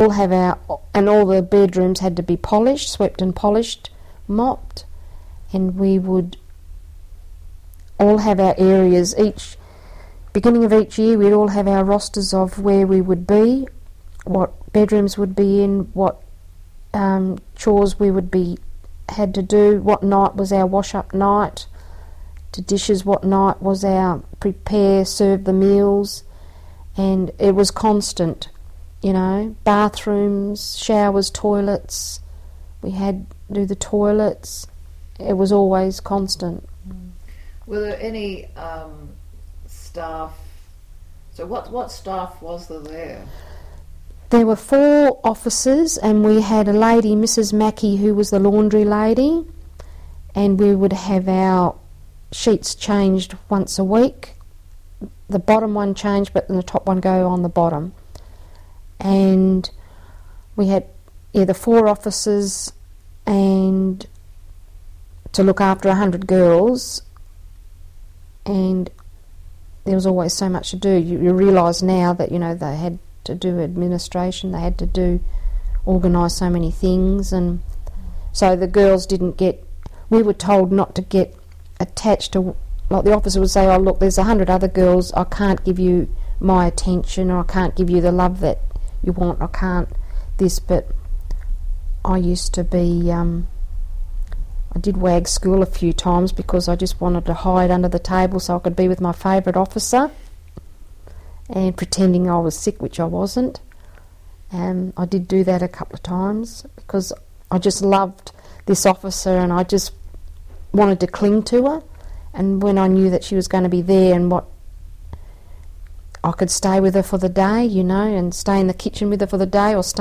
all have our and all the bedrooms had to be polished, swept and polished, mopped, and we would all have our areas each beginning of each year we'd all have our rosters of where we would be, what bedrooms would be in, what um, chores we would be had to do, what night was our wash up night, to dishes what night was our prepare, serve the meals, and it was constant, you know, bathrooms, showers, toilets. We had to do the toilets. It was always constant. Were there any um, staff? So what what staff was there there? There were four officers, and we had a lady, Mrs. Mackey, who was the laundry lady, and we would have our sheets changed once a week. The bottom one changed, but then the top one go on the bottom. And we had yeah, the four officers and to look after a hundred girls, and there was always so much to do. You, you realise now that you know they had to do administration, they had to do organise so many things, and so the girls didn't get. We were told not to get attached to. Like the officer would say, "Oh look, there's a hundred other girls. I can't give you my attention, or I can't give you the love that you want. I can't this." But I used to be. Um, I did wag school a few times because I just wanted to hide under the table so I could be with my favourite officer and pretending I was sick, which I wasn't. Um, I did do that a couple of times because I just loved this officer and I just wanted to cling to her. And when I knew that she was going to be there and what I could stay with her for the day, you know, and stay in the kitchen with her for the day or stay